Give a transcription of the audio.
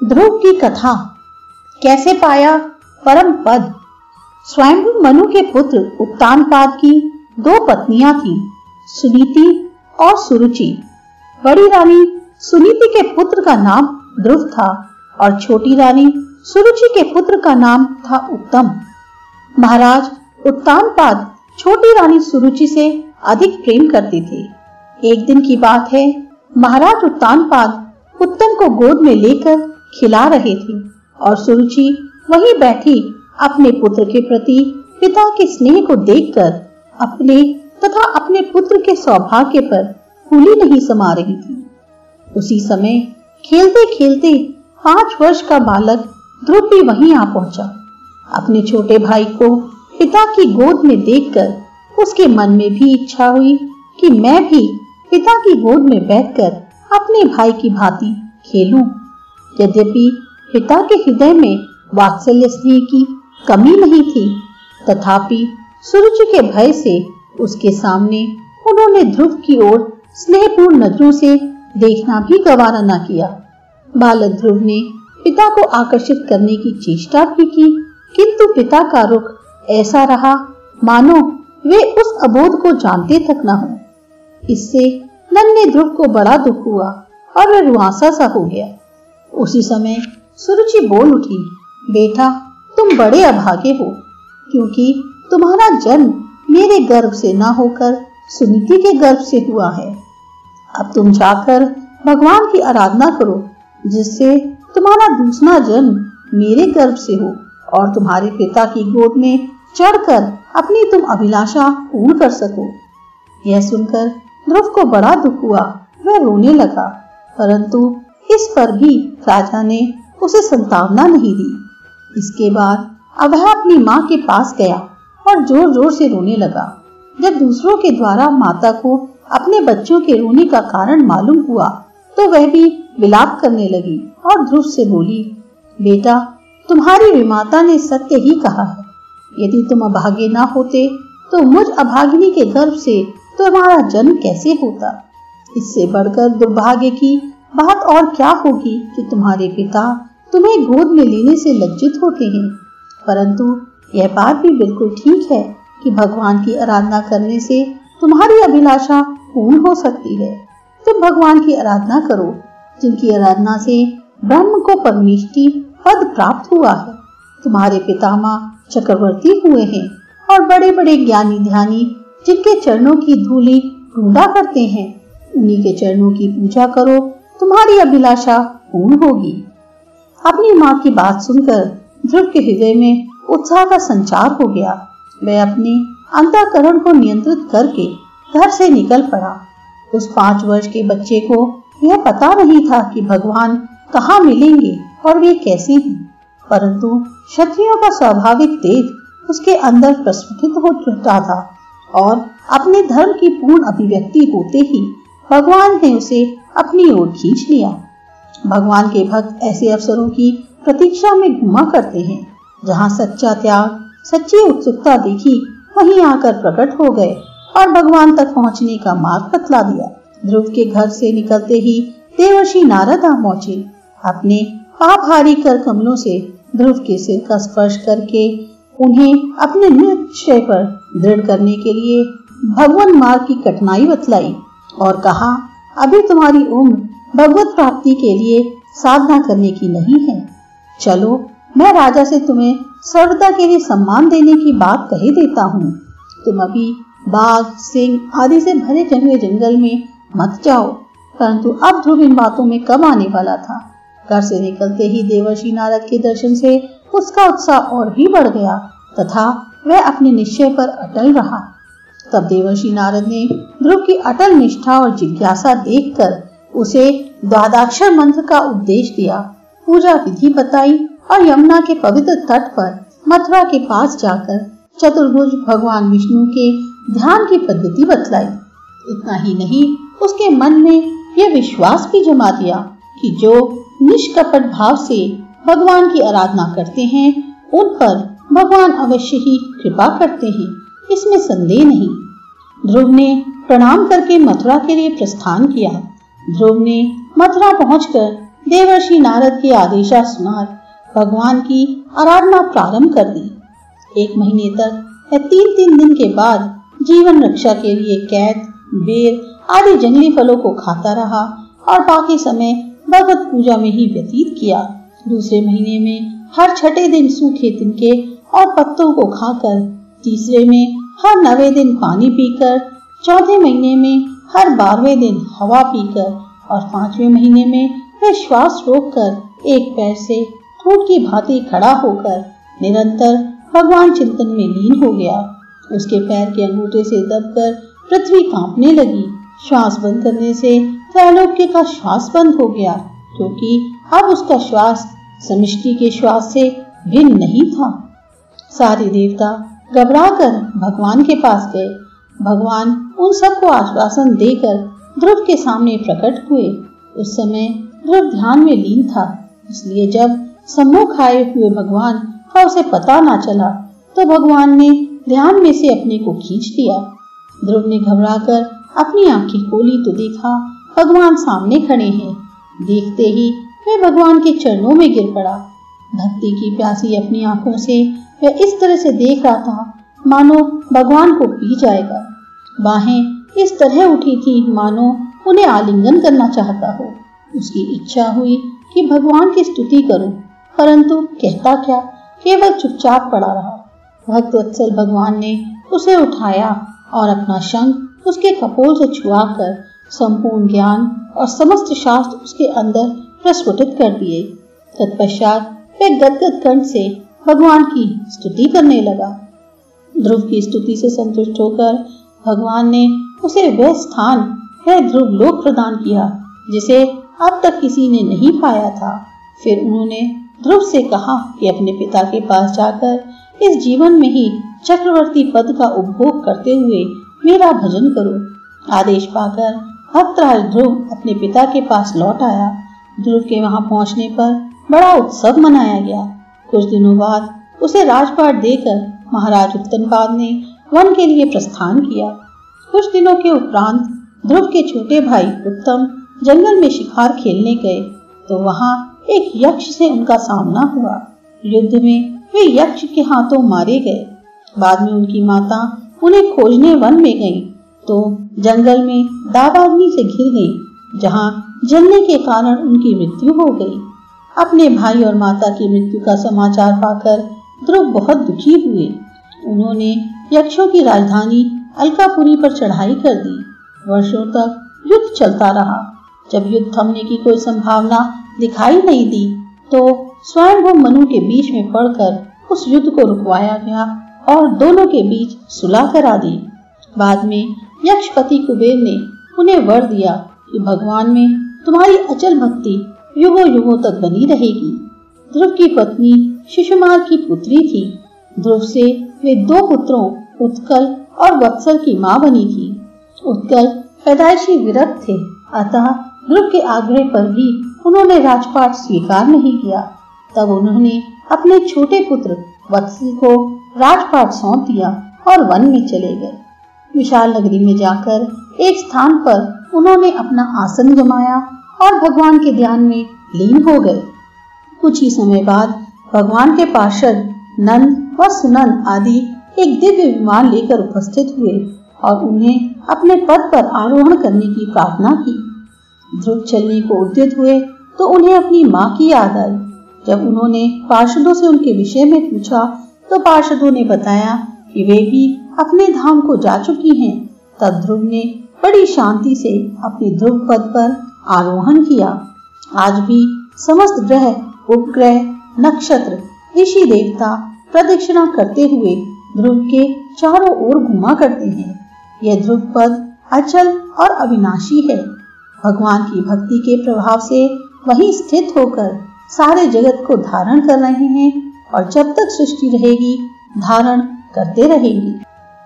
ध्रुव की कथा। कैसे पाया? परम पद। स्वयं मनु के पुत्र उत्तानपाद की दो पत्नियाँ थी, सुनीति और सुरुचि। बड़ी रानी सुनीति के पुत्र का नाम ध्रुव था और छोटी रानी सुरुचि के पुत्र का नाम था उत्तम। महाराज उत्तानपाद छोटी रानी सुरुचि से अधिक प्रेम करते थे। एक दिन की बात है, महाराज उत्तानपाद उत्तम को गोद में लेकर खिला रहे थे और सुरुचि वहीं बैठी अपने पुत्र के प्रति, पिता के स्नेह को देखकर अपने तथा अपने पुत्र के सौभाग्य पर फूली नहीं समा रही थी उसी समय खेलते खेलते पाँच वर्ष का बालक ध्रुव भी वहीं आ पहुँचा अपने छोटे भाई को पिता की गोद में देखकर उसके मन में भी इच्छा हुई कि मैं भी पिता की गोद में बैठकर अपने भाई की भांति खेलूं। यद्यपि पिता के हृदय में वात्सल्य स्नेह की कमी नहीं थी, तथापि सूरज के भय से उसके सामने उन्होंने ध्रुव की ओर स्नेहपूर्ण नज़रों से देखना भी गवारा न किया। बालक ध्रुव ने पिता को आकर्षित करने की चेष्टा भी की, किंतु पिता का रुख ऐसा रहा, मानो वे उस अबोध को जानते तक न हो। इससे नन्हे ध्रुव को बड़ा दुख हुआ और वह रुआसा सा हो गया। उसी समय सुरुचि बोल उठी, बेटा, तुम बड़े अभागे हो, क्योंकि तुम्हारा जन्म मेरे गर्भ से ना होकर सुनीति के गर्भ से हुआ है। अब तुम जाकर भगवान की आराधना करो, जिससे तुम्हारा दूसरा जन्म मेरे गर्भ से हो और तुम्हारे पिता की गोद में चढ़कर अपनी तुम अभिलाषा पूर्ण कर सको। यह सुनकर ध्रुव को बड़ा दुख हुआ, वह रोने लगा, परंतु इस पर भी राजा ने उसे संतावना नहीं दी। इसके बाद अब वह अपनी माँ के पास गया और ज़ोर ज़ोर से रोने लगा। जब दूसरों के द्वारा माता को अपने बच्चों के रोने का कारण मालूम हुआ तो वह भी विलाप करने लगी और ध्रुव से बोली, बेटा, तुम्हारी विमाता ने सत्य ही कहा है। यदि तुम अभागे ना होते तो मुझ अभागिनी के गर्भ से तुम्हारा जन्म कैसे होता? इससे बढ़कर दुर्भाग्य की बात और क्या होगी कि तुम्हारे पिता तुम्हें गोद में लेने से लज्जित होते हैं। परंतु यह बात भी बिल्कुल ठीक है कि भगवान की आराधना करने से तुम्हारी अभिलाषा पूर्ण हो सकती है। तुम भगवान की आराधना करो, जिनकी आराधना से ब्रह्म को परमेष्टि पद प्राप्त हुआ है। तुम्हारे पितामह चक्रवर्ती हुए हैं और बड़े बड़े ज्ञानी ध्यानी, जिनके चरणों की धूली ढूंढा करते हैं। उन्हीं के चरणों की पूजा करो तुम्हारी अभिलाषा पूर्ण होगी। अपनी माँ की बात सुनकर ध्रुव के हृदय में उत्साह का संचार हो गया। वह अपने अंतकरण को नियंत्रित करके घर से निकल पड़ा। उस पाँच वर्ष के बच्चे को यह पता नहीं था कि भगवान कहाँ मिलेंगे और वे कैसे हैं। परंतु क्षत्रियों का स्वाभाविक तेज उसके अंदर प्रस्फुटित हो चुका था और अपने धर्म की पूर्ण अभिव्यक्ति होते ही भगवान ने उसे अपनी ओर खींच लिया। भगवान के भक्त ऐसे अवसरों की प्रतीक्षा में घुमा करते हैं, जहाँ सच्चा त्याग, सच्ची उत्सुकता देखी वहीं आकर प्रकट हो गए और भगवान तक पहुँचने का मार्ग बतला दिया। ध्रुव के घर से निकलते ही देवर्षि नारद पहुँचे अपने पाप हारी कर कमलों से ध्रुव के सिर का स्पर्श करके उन्हें अपने निश्चय पर दृढ़ करने के लिए भगवान मार्ग की कठिनाई बतलाई। और कहा, अभी तुम्हारी उम्र भगवत प्राप्ति के लिए साधना करने की नहीं है। चलो, मैं राजा से तुम्हें सर्वदा के लिए सम्मान देने की बात कही देता हूँ। तुम अभी बाघ, सिंह आदि से भरे जंगले जंगल में मत जाओ, परंतु अब ध्रुव इन बातों में कब आने वाला था। घर से निकलते ही देवर्षि नारद के दर्शन से उसका उत्साह और भी बढ़ गया, तथा वह अपने निश्चय पर अटल रहा। तब देवर्षि नारद ने ध्रुव की अटल निष्ठा और जिज्ञासा देखकर उसे द्वादाक्षर मंत्र का उपदेश दिया। पूजा विधि बताई और यमुना के पवित्र तट पर मथुरा के पास जाकर चतुर्भुज भगवान विष्णु के ध्यान की पद्धति बतलाई। इतना ही नहीं, उसके मन में यह विश्वास भी जमा दिया कि जो निष्कपट भाव से भगवान की आराधना करते हैं, उन पर भगवान अवश्य ही कृपा करते हैं। इसमें संदेह नहीं। ध्रुव ने प्रणाम करके मथुरा के लिए प्रस्थान किया। ध्रुव ने मथुरा पहुंचकर देवर्षि नारद के आदेशानुसार भगवान की आराधना प्रारंभ कर दी। एक महीने तक या तीन तीन दिन के बाद जीवन रक्षा के लिए कैद, बेर आदि जंगली फलों को खाता रहा और बाकी समय भगवत पूजा में ही व्यतीत किया। दूसरे महीने में हर छठे दिन सूखे तिनके और पत्तों को खाकर तीसरे में हर नवे दिन पानी पीकर, चौथे महीने में हर बारहवें दिन हवा पीकर और पाँचवें महीने में वह श्वास रोककर एक पैर से ठूट की भांति खड़ा होकर निरंतर भगवान चिंतन में लीन हो गया। उसके पैर के अंगूठे से दबकर पृथ्वी कांपने लगी। श्वास बंद करने से त्रैलोक्य का श्वास बंद हो गया, क्योंकि अब उसका श्वास समिष्टि के श्वास से भिन्न नहीं था। सारे देवता घबराकर भगवान के पास गए। भगवान उन सबको आश्वासन देकर ध्रुव के सामने प्रकट हुए। उस समय ध्रुव ध्यान में लीन था, इसलिए जब सम्मुख आए हुए भगवान का उसे पता ना चला तो भगवान ने ध्यान में से अपने को खींच लिया। ध्रुव ने घबराकर अपनी आँखें खोली तो देखा भगवान सामने खड़े हैं। देखते ही वह भगवान के चरणों में गिर पड़ा। भक्ति की प्यासी अपनी आँखों से वह इस तरह से देख रहा था मानो भगवान को पी जाएगा। बाहें इस तरह उठी थी मानो उन्हें आलिंगन करना चाहता हो। उसकी इच्छा हुई कि भगवान की स्तुति करूँ, परंतु कहता क्या केवल चुपचाप पड़ा रहा। भक्त वत्सल भगवान ने उसे उठाया और अपना शंख उसके कपोल से छुआ कर संपूर्ण ज्ञान और समस्त शास्त्र उसके अंदर प्रस्फुटित कर दिए। तत्पश्चात वह गदगद कंठ से भगवान की स्तुति करने लगा। ध्रुव की स्तुति से संतुष्ट होकर भगवान ने उसे वह स्थान, वह ध्रुव लोक प्रदान किया, जिसे अब तक किसी ने नहीं पाया था। फिर उन्होंने ध्रुव से कहा कि अपने पिता के पास जाकर इस जीवन में ही चक्रवर्ती पद का उपभोग करते हुए मेरा भजन करो। आदेश पाकर भक्तराज ध्रुव अपने पिता के पास लौट आया। ध्रुव के वहाँ पहुँचने पर बड़ा उत्सव मनाया गया। कुछ दिनों बाद उसे राजपाट देकर महाराज उत्तनपाद ने वन के लिए प्रस्थान किया। कुछ दिनों के उपरांत ध्रुव के छोटे भाई उत्तम जंगल में शिकार खेलने गए तो वहाँ एक यक्ष से उनका सामना हुआ। युद्ध में वे यक्ष के हाथों मारे गए। बाद में उनकी माता उन्हें खोजने वन में गई तो जंगल में दावाग्नि से घिर गई, जहाँ जलने के कारण उनकी मृत्यु हो गई। अपने भाई और माता की मृत्यु का समाचार पाकर ध्रुव बहुत दुखी हुए उन्होंने यक्षों की राजधानी अलकापुरी पर चढ़ाई कर दी। वर्षों तक युद्ध चलता रहा। जब युद्ध थमने की कोई संभावना दिखाई नहीं दी तो स्वयं वो मनु के बीच में पड़कर उस युद्ध को रुकवाया गया और दोनों के बीच सुलह करा दी। बाद में यक्षपति कुबेर ने उन्हें वर दिया कि, भगवान में तुम्हारी अचल भक्ति युगों युगों तक बनी रहेगी। ध्रुव की पत्नी शिशुमार की पुत्री थी। ध्रुव से वे दो पुत्रों, उत्कल और वत्सल की माँ बनी थी। उत्कल पैदाइशी विरक्त थे, अतः ध्रुव के आग्रह पर भी उन्होंने राजपाट स्वीकार नहीं किया। तब उन्होंने अपने छोटे पुत्र वत्सल को राजपाट सौंप दिया और वन में चले गए। विशाल नगरी में जाकर एक स्थान पर उन्होंने अपना आसन जमाया और भगवान के ध्यान में लीन हो गए। कुछ ही समय बाद भगवान के पार्षद नंद व सुनंद आदि एक दिव्य विमान लेकर उपस्थित हुए और उन्हें अपने पद पर आरोहण करने की प्रार्थना की। ध्रुव चलने को उद्यत हुए तो उन्हें अपनी माँ की याद आई। जब उन्होंने पार्षदों से उनके विषय में पूछा तो पार्षदों ने बताया कि वे भी अपने धाम को जा चुकी हैं। तब ध्रुव ने बड़ी शांति से अपने ध्रुव पद पर आरोहण किया। आज भी समस्त ग्रह, उपग्रह, नक्षत्र, ऋषि देवता प्रदक्षिणा करते हुए ध्रुव के चारों ओर घुमा करते हैं। यह ध्रुव पद अचल और अविनाशी है। भगवान की भक्ति के प्रभाव से वही स्थित होकर सारे जगत को धारण कर रहे हैं और जब तक सृष्टि रहेगी, धारण करते रहेंगी।